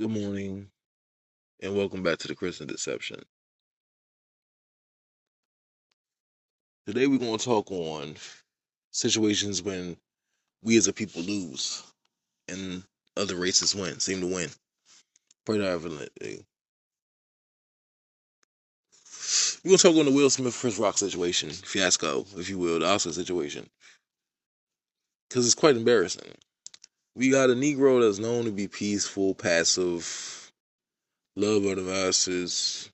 Good morning, and welcome back to the Christian Deception. Today we're going to talk on situations when we as a people lose and other races win, seem to win. Heaven. We're going to talk on the Will Smith Chris Rock situation, fiasco, if you will, the Oscar situation. Because it's quite embarrassing. We got a Negro that's known to be peaceful, passive, love of the masses,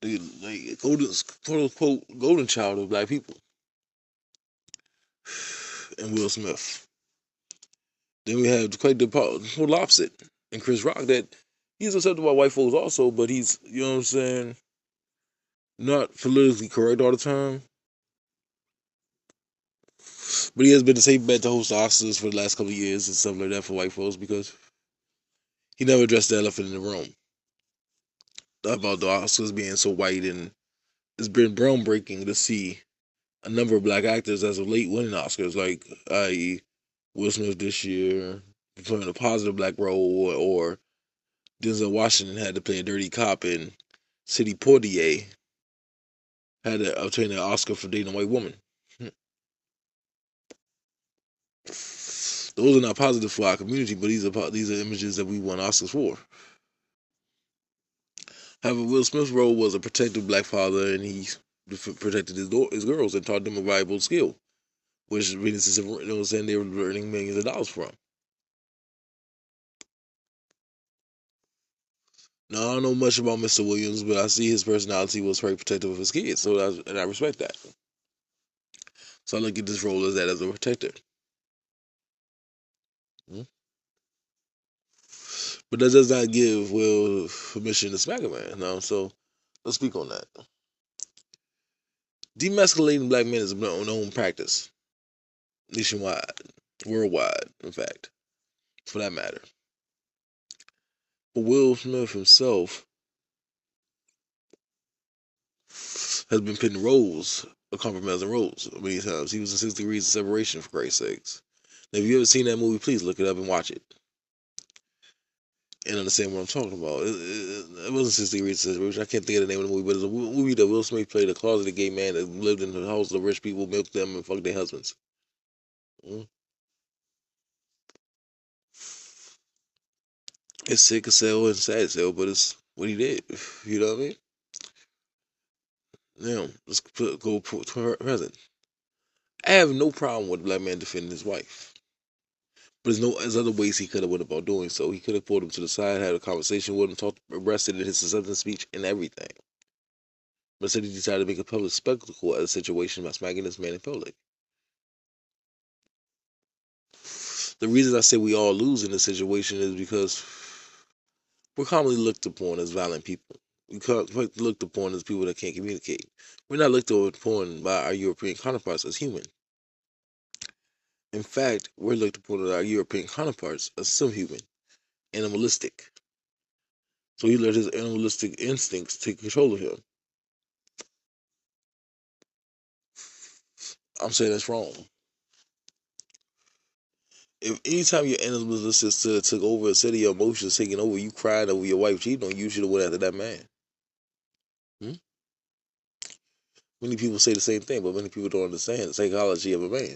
the like golden quote unquote golden child of black people. And Will Smith. Then we have quite the total opposite in Chris Rock that he's accepted by white folks also, but he's you know what I'm saying, not politically correct all the time. But he has been the same bet to host Oscars for the last couple of years and stuff like that for white folks because he never addressed the elephant in the room about the Oscars being so white, and it's been groundbreaking to see a number of black actors as of late winning Oscars, like i.e. Will Smith this year playing a positive black role, or, or Denzel Washington had to play a dirty cop in Sidney Poitier had to obtain an Oscar for dating a white woman. Those are not positive for our community, but these are these are images that we won Oscars for. However, Will Smith's role was a protective black father, and he protected his his girls and taught them a valuable skill, which businesses, you know, saying they were earning millions of dollars from. Now I don't know much about Mr. Williams, but I see his personality was very protective of his kids, so and I respect that. So I look at this role as that as a protector. Hmm? But that does not give Will permission to smack a man. No, so let's speak on that. Demasculating black men is a known practice nationwide, worldwide, in fact, for that matter. But Will Smith himself has been pitting roles compromising roles many times. He was in Six Degrees of Separation, for Christ's sakes. Now, if you ever seen that movie, please look it up and watch it. And understand what I'm talking about. It, it, it wasn't Six Degrees of Separation. I can't think of the name of the movie, but it's a movie that Will Smith played a closeted gay man that lived in the house of the rich people, milked them, and fucked their husbands. Mm. It's sick as hell and sad as hell, but it's what he did. You know what I mean? Now, let's put, go present. I have no problem with a black man defending his wife. But there's no there's other ways he could have went about doing so. He could have pulled him to the side, had a conversation with him, talked, arrested in his acceptance speech and everything. But instead, he decided to make a public spectacle of the situation by smacking this man in public. The reason I say we all lose in this situation is because we're commonly looked upon as violent people. We're looked upon as people that can't communicate. We're not looked upon by our European counterparts as human. In fact, we're looked upon as our European counterparts as subhuman, animalistic. So he let his animalistic instincts take control of him. I'm saying that's wrong. If anytime your animalistic took over a city, your emotions taking over, you cried over your wife cheating on you, you should have went after that man. Hmm? Many people say the same thing, but many people don't understand the psychology of a man.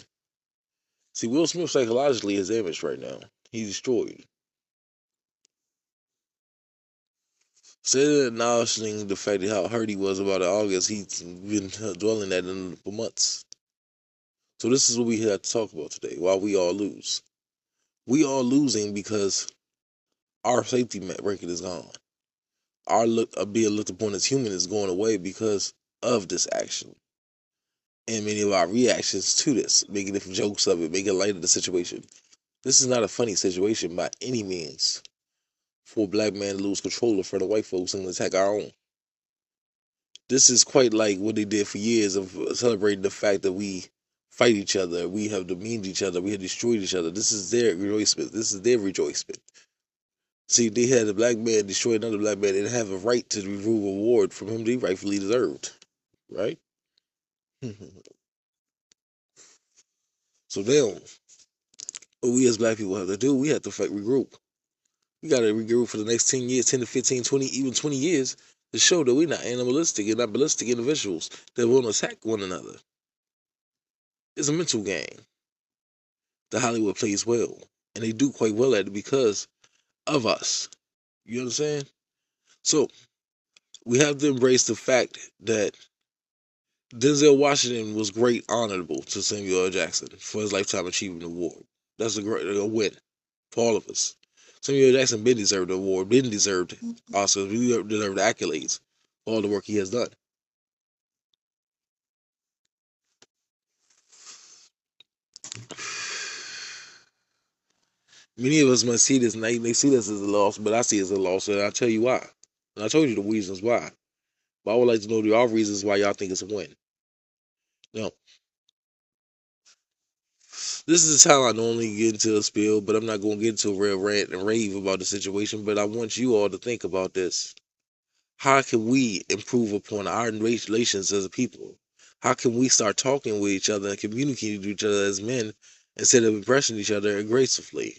See, Will Smith psychologically is damaged right now. He's destroyed. Instead of acknowledging the fact that how hurt he was about August, he's been dwelling that in for months. So this is what we have to talk about today. Why we all lose. We all losing because our safety record is gone. Our look of being looked upon as human is going away because of this action and many of our reactions to this, making different jokes of it, making light of the situation. This is not a funny situation by any means for a black man to lose control in front of white folks and attack our own. This is quite like what they did for years of celebrating the fact that we fight each other, we have demeaned each other, we have destroyed each other. This is their rejoicement. This is their rejoicement. See, they had a black man destroy another black man and have a right to remove a reward from him they rightfully deserved. Right? So now, what we as black people have to do, we have to fight regroup. We got to regroup for the next 10 years, 10 to 15, 20, even 20 years to show that we're not animalistic and not ballistic individuals that want to attack one another. It's a mental game that Hollywood plays well. And they do quite well at it because of us. You understand? So we have to embrace the fact that Denzel Washington was great honorable to Samuel L. Jackson for his Lifetime Achievement Award. That's a great a win for all of us. Samuel L. Jackson been deserved the award, been deserved Oscars, we deserved accolades for all the work he has done. Many of us must see this and they, they see this as a loss, but I see it as a loss, and I'll tell you why. And I told you the reasons why. But I would like to know the all reasons why y'all think it's a win. Now, this is time I normally get into a spiel, but I'm not going to get into a real rant and rave about the situation. But I want you all to think about this. How can we improve upon our relations as a people? How can we start talking with each other and communicating to each other as men instead of impressing each other aggressively?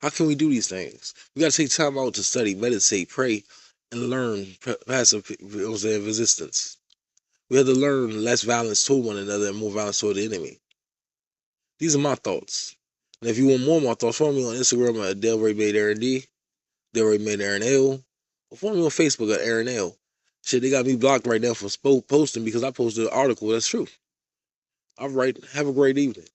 How can we do these things? We got to take time out to study, meditate, pray, and learn passive resistance. We have to learn less violence toward one another and more violence toward the enemy. These are my thoughts. And if you want more of my thoughts, follow me on Instagram at Delray Made Aaron D, Delray Made Aaron L, or follow me on Facebook at Aaron L. Shit, they got me blocked right now from posting because I posted an article that's true. All right, have a great evening.